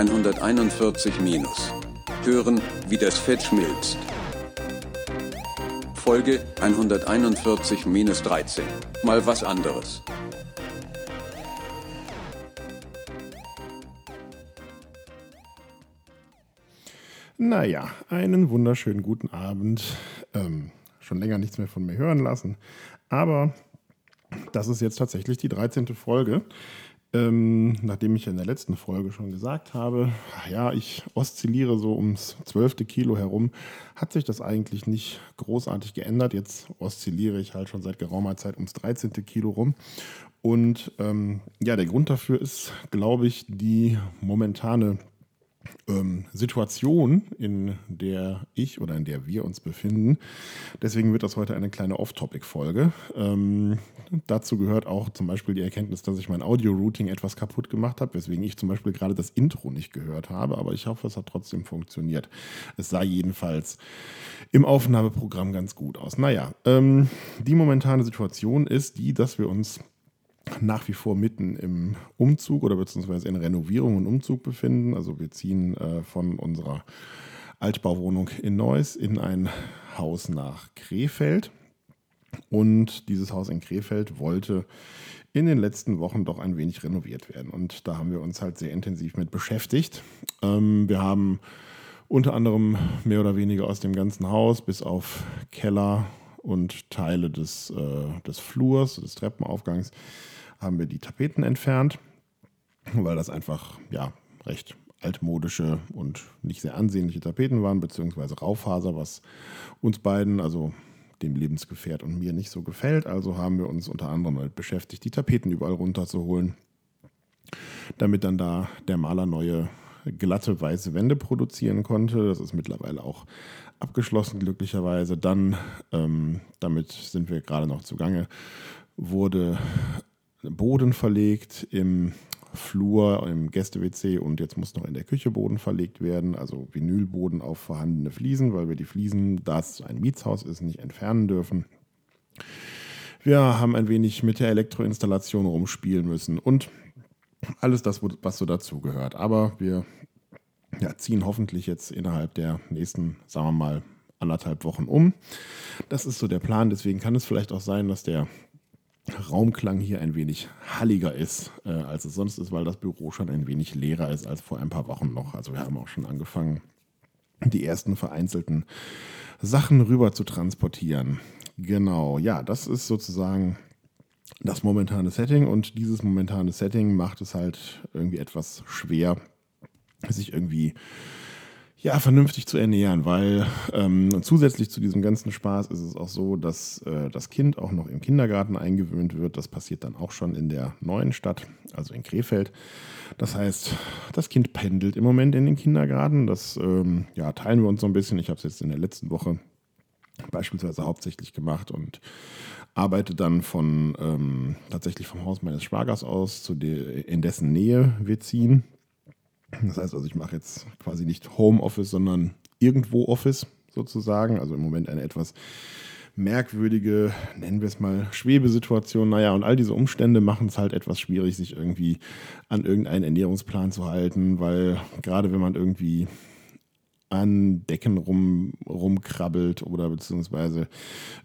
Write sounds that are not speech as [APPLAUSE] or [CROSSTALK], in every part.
141 minus. Hören, wie das Fett schmilzt. Folge 141 minus 13. Mal was anderes. Naja, einen wunderschönen guten Abend. Ähm, schon länger nichts mehr von mir hören lassen. Aber das ist jetzt tatsächlich die 13. Folge. Ähm, nachdem ich in der letzten Folge schon gesagt habe, ja, ich oszilliere so ums 12. Kilo herum, hat sich das eigentlich nicht großartig geändert. Jetzt oszilliere ich halt schon seit geraumer Zeit ums 13. Kilo rum. Und ähm, ja, der Grund dafür ist, glaube ich, die momentane ähm, Situation, in der ich oder in der wir uns befinden. Deswegen wird das heute eine kleine Off-Topic-Folge. Ähm, dazu gehört auch zum Beispiel die Erkenntnis, dass ich mein Audio-Routing etwas kaputt gemacht habe, weswegen ich zum Beispiel gerade das Intro nicht gehört habe, aber ich hoffe, es hat trotzdem funktioniert. Es sah jedenfalls im Aufnahmeprogramm ganz gut aus. Naja, ähm, die momentane Situation ist die, dass wir uns nach wie vor mitten im Umzug oder beziehungsweise in Renovierung und Umzug befinden. Also wir ziehen äh, von unserer Altbauwohnung in Neuss in ein Haus nach Krefeld. Und dieses Haus in Krefeld wollte in den letzten Wochen doch ein wenig renoviert werden. Und da haben wir uns halt sehr intensiv mit beschäftigt. Ähm, wir haben unter anderem mehr oder weniger aus dem ganzen Haus bis auf Keller und Teile des, äh, des Flurs, des Treppenaufgangs, haben wir die Tapeten entfernt, weil das einfach ja recht altmodische und nicht sehr ansehnliche Tapeten waren, beziehungsweise Raufaser, was uns beiden, also dem Lebensgefährt und mir nicht so gefällt. Also haben wir uns unter anderem damit beschäftigt, die Tapeten überall runterzuholen, damit dann da der Maler neue glatte weiße Wände produzieren konnte. Das ist mittlerweile auch abgeschlossen, glücklicherweise. Dann, ähm, damit sind wir gerade noch zugange, wurde Boden verlegt im Flur, im Gäste-WC und jetzt muss noch in der Küche Boden verlegt werden, also Vinylboden auf vorhandene Fliesen, weil wir die Fliesen, da es ein Mietshaus ist, nicht entfernen dürfen. Wir haben ein wenig mit der Elektroinstallation rumspielen müssen und alles das, was so dazugehört. Aber wir ja, ziehen hoffentlich jetzt innerhalb der nächsten, sagen wir mal, anderthalb Wochen um. Das ist so der Plan. Deswegen kann es vielleicht auch sein, dass der Raumklang hier ein wenig halliger ist, äh, als es sonst ist, weil das Büro schon ein wenig leerer ist als vor ein paar Wochen noch. Also wir haben auch schon angefangen, die ersten vereinzelten Sachen rüber zu transportieren. Genau, ja, das ist sozusagen das momentane Setting und dieses momentane Setting macht es halt irgendwie etwas schwer, sich irgendwie ja, vernünftig zu ernähren, weil ähm, zusätzlich zu diesem ganzen Spaß ist es auch so, dass äh, das Kind auch noch im Kindergarten eingewöhnt wird. Das passiert dann auch schon in der neuen Stadt, also in Krefeld. Das heißt, das Kind pendelt im Moment in den Kindergarten. Das ähm, ja, teilen wir uns so ein bisschen. Ich habe es jetzt in der letzten Woche beispielsweise hauptsächlich gemacht und arbeite dann von ähm, tatsächlich vom Haus meines Schwagers aus, zu der, in dessen Nähe wir ziehen. Das heißt also, ich mache jetzt quasi nicht Homeoffice, sondern irgendwo Office sozusagen. Also im Moment eine etwas merkwürdige, nennen wir es mal, Schwebesituation. Naja, und all diese Umstände machen es halt etwas schwierig, sich irgendwie an irgendeinen Ernährungsplan zu halten, weil gerade wenn man irgendwie an Decken rum, rumkrabbelt oder beziehungsweise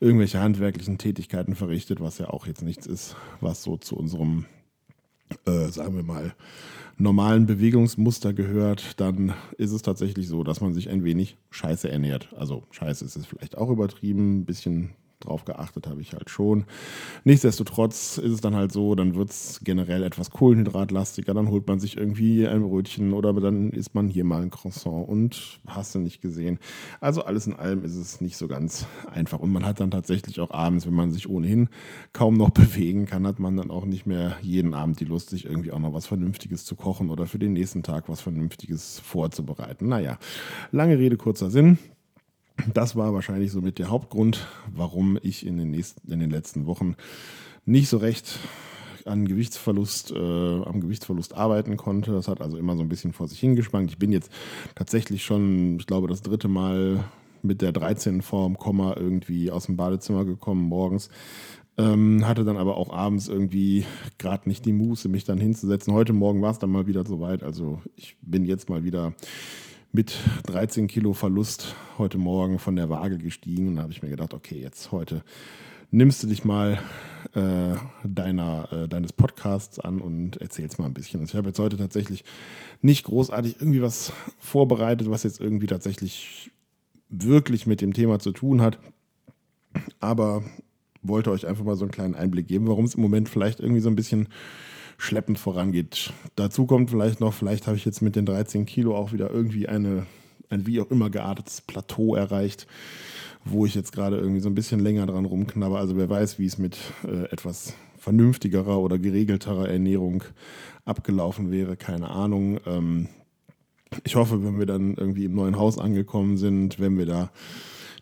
irgendwelche handwerklichen Tätigkeiten verrichtet, was ja auch jetzt nichts ist, was so zu unserem, äh, sagen wir mal, normalen Bewegungsmuster gehört, dann ist es tatsächlich so, dass man sich ein wenig scheiße ernährt. Also scheiße ist es vielleicht auch übertrieben, ein bisschen drauf geachtet habe ich halt schon. Nichtsdestotrotz ist es dann halt so, dann wird es generell etwas kohlenhydratlastiger, dann holt man sich irgendwie ein Brötchen oder dann isst man hier mal ein Croissant und hast du nicht gesehen. Also alles in allem ist es nicht so ganz einfach und man hat dann tatsächlich auch abends, wenn man sich ohnehin kaum noch [LAUGHS] bewegen kann, hat man dann auch nicht mehr jeden Abend die Lust, sich irgendwie auch noch was Vernünftiges zu kochen oder für den nächsten Tag was Vernünftiges vorzubereiten. Naja, lange Rede, kurzer Sinn. Das war wahrscheinlich somit der Hauptgrund, warum ich in den, nächsten, in den letzten Wochen nicht so recht an Gewichtsverlust, äh, am Gewichtsverlust arbeiten konnte. Das hat also immer so ein bisschen vor sich hingespannt. Ich bin jetzt tatsächlich schon, ich glaube, das dritte Mal mit der 13 Form Komma irgendwie aus dem Badezimmer gekommen morgens. Ähm, hatte dann aber auch abends irgendwie gerade nicht die Muße, mich dann hinzusetzen. Heute Morgen war es dann mal wieder soweit. Also ich bin jetzt mal wieder mit 13 Kilo Verlust heute Morgen von der Waage gestiegen. Und da habe ich mir gedacht, okay, jetzt heute nimmst du dich mal äh, deiner, äh, deines Podcasts an und erzählst mal ein bisschen. Also ich habe jetzt heute tatsächlich nicht großartig irgendwie was vorbereitet, was jetzt irgendwie tatsächlich wirklich mit dem Thema zu tun hat. Aber wollte euch einfach mal so einen kleinen Einblick geben, warum es im Moment vielleicht irgendwie so ein bisschen schleppend vorangeht. Dazu kommt vielleicht noch, vielleicht habe ich jetzt mit den 13 Kilo auch wieder irgendwie eine, ein wie auch immer geartetes Plateau erreicht, wo ich jetzt gerade irgendwie so ein bisschen länger dran rumknabber. Also wer weiß, wie es mit äh, etwas vernünftigerer oder geregelterer Ernährung abgelaufen wäre, keine Ahnung. Ähm, ich hoffe, wenn wir dann irgendwie im neuen Haus angekommen sind, wenn wir da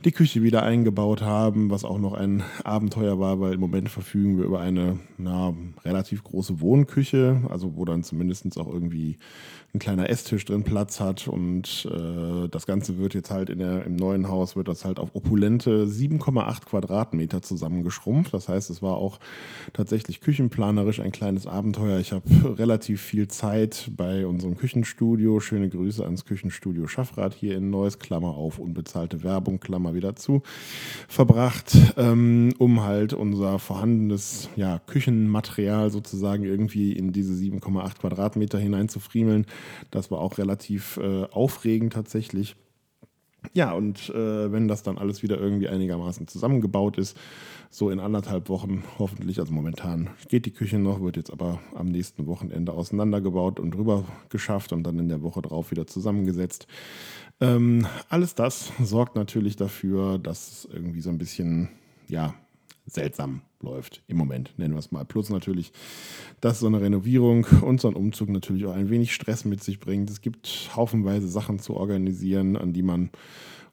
die Küche wieder eingebaut haben, was auch noch ein Abenteuer war, weil im Moment verfügen wir über eine na, relativ große Wohnküche, also wo dann zumindest auch irgendwie ein kleiner Esstisch drin Platz hat und äh, das Ganze wird jetzt halt in der, im neuen Haus wird das halt auf opulente 7,8 Quadratmeter zusammengeschrumpft. Das heißt, es war auch tatsächlich küchenplanerisch ein kleines Abenteuer. Ich habe relativ viel Zeit bei unserem Küchenstudio, schöne Grüße ans Küchenstudio Schaffrath hier in Neuss, Klammer auf, unbezahlte Werbung, Klammer wieder zu, verbracht, ähm, um halt unser vorhandenes ja, Küchenmaterial sozusagen irgendwie in diese 7,8 Quadratmeter hineinzufriemeln. Das war auch relativ äh, aufregend tatsächlich. Ja, und äh, wenn das dann alles wieder irgendwie einigermaßen zusammengebaut ist, so in anderthalb Wochen hoffentlich, also momentan geht die Küche noch, wird jetzt aber am nächsten Wochenende auseinandergebaut und rüber geschafft und dann in der Woche drauf wieder zusammengesetzt. Ähm, alles das sorgt natürlich dafür, dass irgendwie so ein bisschen, ja, seltsam läuft im Moment, nennen wir es mal. Plus natürlich, dass so eine Renovierung und so ein Umzug natürlich auch ein wenig Stress mit sich bringt. Es gibt haufenweise Sachen zu organisieren, an die man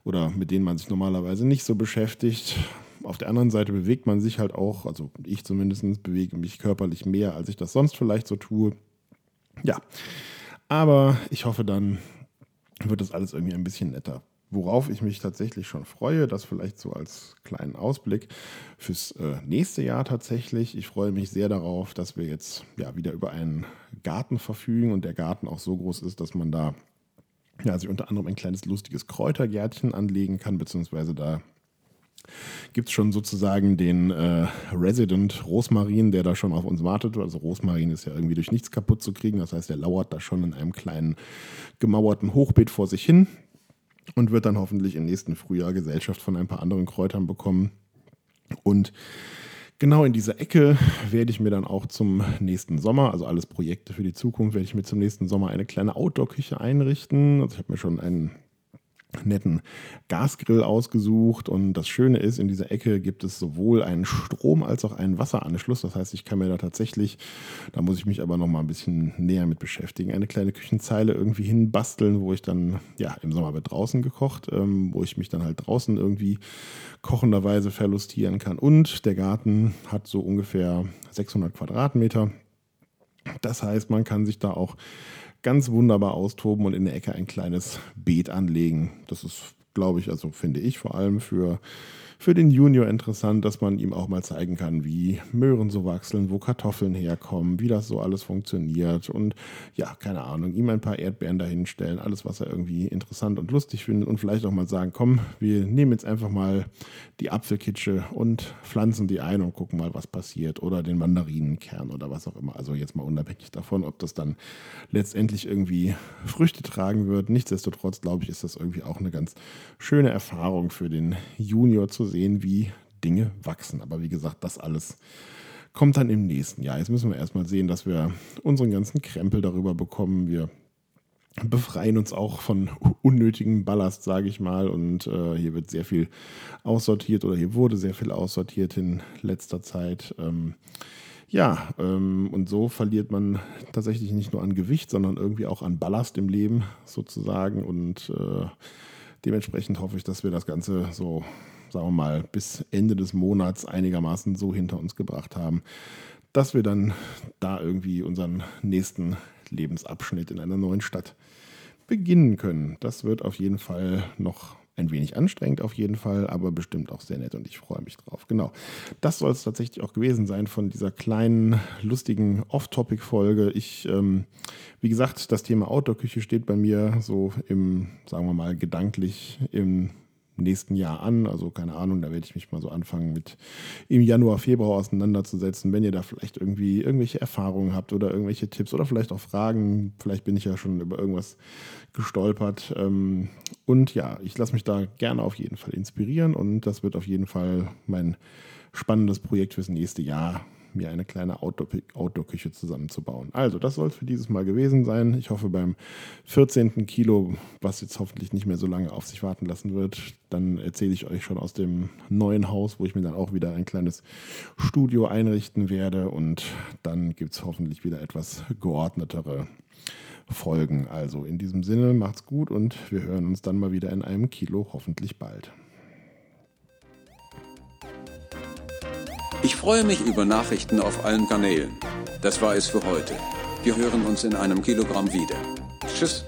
oder mit denen man sich normalerweise nicht so beschäftigt. Auf der anderen Seite bewegt man sich halt auch, also ich zumindest bewege mich körperlich mehr, als ich das sonst vielleicht so tue. Ja, aber ich hoffe dann wird das alles irgendwie ein bisschen netter. Worauf ich mich tatsächlich schon freue, das vielleicht so als kleinen Ausblick fürs äh, nächste Jahr tatsächlich. Ich freue mich sehr darauf, dass wir jetzt ja wieder über einen Garten verfügen und der Garten auch so groß ist, dass man da ja, sich unter anderem ein kleines lustiges Kräutergärtchen anlegen kann, beziehungsweise da gibt es schon sozusagen den äh, Resident Rosmarin, der da schon auf uns wartet. Also Rosmarin ist ja irgendwie durch nichts kaputt zu kriegen. Das heißt, der lauert da schon in einem kleinen gemauerten Hochbeet vor sich hin und wird dann hoffentlich im nächsten Frühjahr Gesellschaft von ein paar anderen Kräutern bekommen. Und genau in dieser Ecke werde ich mir dann auch zum nächsten Sommer, also alles Projekte für die Zukunft, werde ich mir zum nächsten Sommer eine kleine Outdoor-Küche einrichten. Also ich habe mir schon einen netten Gasgrill ausgesucht und das Schöne ist, in dieser Ecke gibt es sowohl einen Strom- als auch einen Wasseranschluss. Das heißt, ich kann mir da tatsächlich, da muss ich mich aber noch mal ein bisschen näher mit beschäftigen, eine kleine Küchenzeile irgendwie hinbasteln, wo ich dann, ja, im Sommer wird draußen gekocht, ähm, wo ich mich dann halt draußen irgendwie kochenderweise verlustieren kann. Und der Garten hat so ungefähr 600 Quadratmeter. Das heißt, man kann sich da auch ganz wunderbar austoben und in der Ecke ein kleines Beet anlegen. Das ist, glaube ich, also finde ich vor allem für für den Junior interessant, dass man ihm auch mal zeigen kann, wie Möhren so wachsen, wo Kartoffeln herkommen, wie das so alles funktioniert und ja, keine Ahnung, ihm ein paar Erdbeeren dahinstellen, alles, was er irgendwie interessant und lustig findet und vielleicht auch mal sagen, komm, wir nehmen jetzt einfach mal die Apfelkitsche und pflanzen die ein und gucken mal, was passiert oder den Mandarinenkern oder was auch immer. Also jetzt mal unabhängig davon, ob das dann letztendlich irgendwie Früchte tragen wird. Nichtsdestotrotz, glaube ich, ist das irgendwie auch eine ganz schöne Erfahrung für den Junior zu sehen, wie Dinge wachsen. Aber wie gesagt, das alles kommt dann im nächsten Jahr. Jetzt müssen wir erstmal sehen, dass wir unseren ganzen Krempel darüber bekommen. Wir befreien uns auch von unnötigem Ballast, sage ich mal. Und äh, hier wird sehr viel aussortiert oder hier wurde sehr viel aussortiert in letzter Zeit. Ähm, ja, ähm, und so verliert man tatsächlich nicht nur an Gewicht, sondern irgendwie auch an Ballast im Leben sozusagen. Und äh, dementsprechend hoffe ich, dass wir das Ganze so sagen wir mal, bis Ende des Monats einigermaßen so hinter uns gebracht haben, dass wir dann da irgendwie unseren nächsten Lebensabschnitt in einer neuen Stadt beginnen können. Das wird auf jeden Fall noch ein wenig anstrengend auf jeden Fall, aber bestimmt auch sehr nett und ich freue mich drauf. Genau. Das soll es tatsächlich auch gewesen sein von dieser kleinen, lustigen Off-Topic-Folge. Ich, ähm, wie gesagt, das Thema Outdoor-Küche steht bei mir so im, sagen wir mal, gedanklich im nächsten Jahr an. Also keine Ahnung, da werde ich mich mal so anfangen mit im Januar, Februar auseinanderzusetzen. Wenn ihr da vielleicht irgendwie irgendwelche Erfahrungen habt oder irgendwelche Tipps oder vielleicht auch Fragen, vielleicht bin ich ja schon über irgendwas gestolpert. Ähm, und ja, ich lasse mich da gerne auf jeden Fall inspirieren und das wird auf jeden Fall mein spannendes Projekt fürs nächste Jahr mir eine kleine Outdoor-Küche zusammenzubauen. Also, das soll es für dieses Mal gewesen sein. Ich hoffe, beim 14. Kilo, was jetzt hoffentlich nicht mehr so lange auf sich warten lassen wird, dann erzähle ich euch schon aus dem neuen Haus, wo ich mir dann auch wieder ein kleines Studio einrichten werde. Und dann gibt es hoffentlich wieder etwas geordnetere Folgen. Also in diesem Sinne, macht's gut und wir hören uns dann mal wieder in einem Kilo, hoffentlich bald. Ich freue mich über Nachrichten auf allen Kanälen. Das war es für heute. Wir hören uns in einem Kilogramm wieder. Tschüss.